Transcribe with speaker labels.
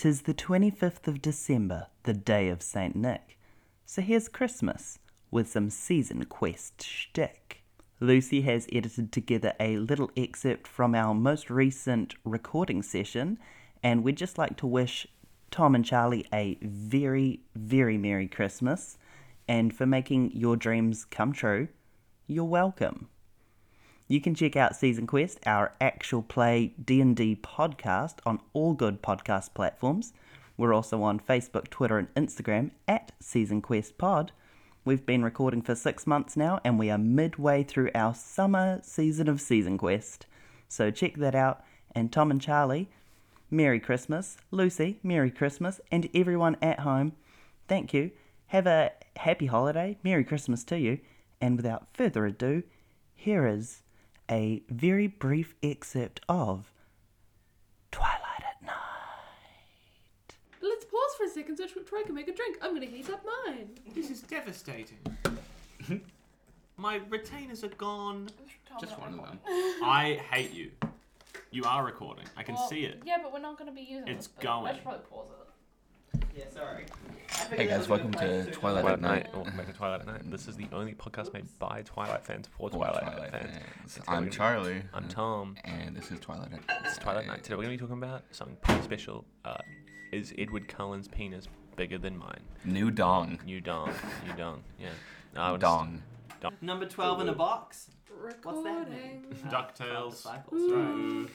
Speaker 1: Tis the 25th of December, the day of St. Nick. So here's Christmas with some season quest shtick. Lucy has edited together a little excerpt from our most recent recording session, and we'd just like to wish Tom and Charlie a very, very Merry Christmas. And for making your dreams come true, you're welcome. You can check out Season Quest, our actual play D&D podcast on all good podcast platforms. We're also on Facebook, Twitter, and Instagram at Season Quest Pod. We've been recording for six months now, and we are midway through our summer season of Season Quest. So check that out. And Tom and Charlie, Merry Christmas. Lucy, Merry Christmas. And everyone at home, thank you. Have a happy holiday. Merry Christmas to you. And without further ado, here is a very brief excerpt of Twilight at Night.
Speaker 2: Let's pause for a second so Troy can make a drink. I'm gonna heat up mine.
Speaker 3: This is devastating. My retainers are gone.
Speaker 4: Just one of them.
Speaker 3: I hate you. You are recording. I can
Speaker 2: Well,
Speaker 3: see it.
Speaker 2: Yeah, but we're not gonna be using
Speaker 3: It's
Speaker 2: it. I
Speaker 3: going.
Speaker 2: should probably pause it.
Speaker 1: Yeah, sorry.
Speaker 4: Hey guys, welcome to Twilight at Night.
Speaker 5: Welcome back to Twilight at Night. This is the only podcast made by Twilight fans for
Speaker 4: For
Speaker 5: Twilight,
Speaker 4: Twilight
Speaker 5: fans.
Speaker 4: fans. I'm
Speaker 5: we're-
Speaker 4: Charlie.
Speaker 5: I'm Tom.
Speaker 4: And this is Twilight at Night.
Speaker 5: It's Twilight Night. Today we're going to be talking about something pretty special. Uh, is Edward Cullen's penis bigger than mine?
Speaker 4: New Dong.
Speaker 5: You dong. You dong. Yeah. No, I was-
Speaker 4: Dong.
Speaker 1: Number 12 in a box. What's that
Speaker 2: Recording.
Speaker 3: DuckTales.
Speaker 1: Disciples, right.
Speaker 3: Ooh.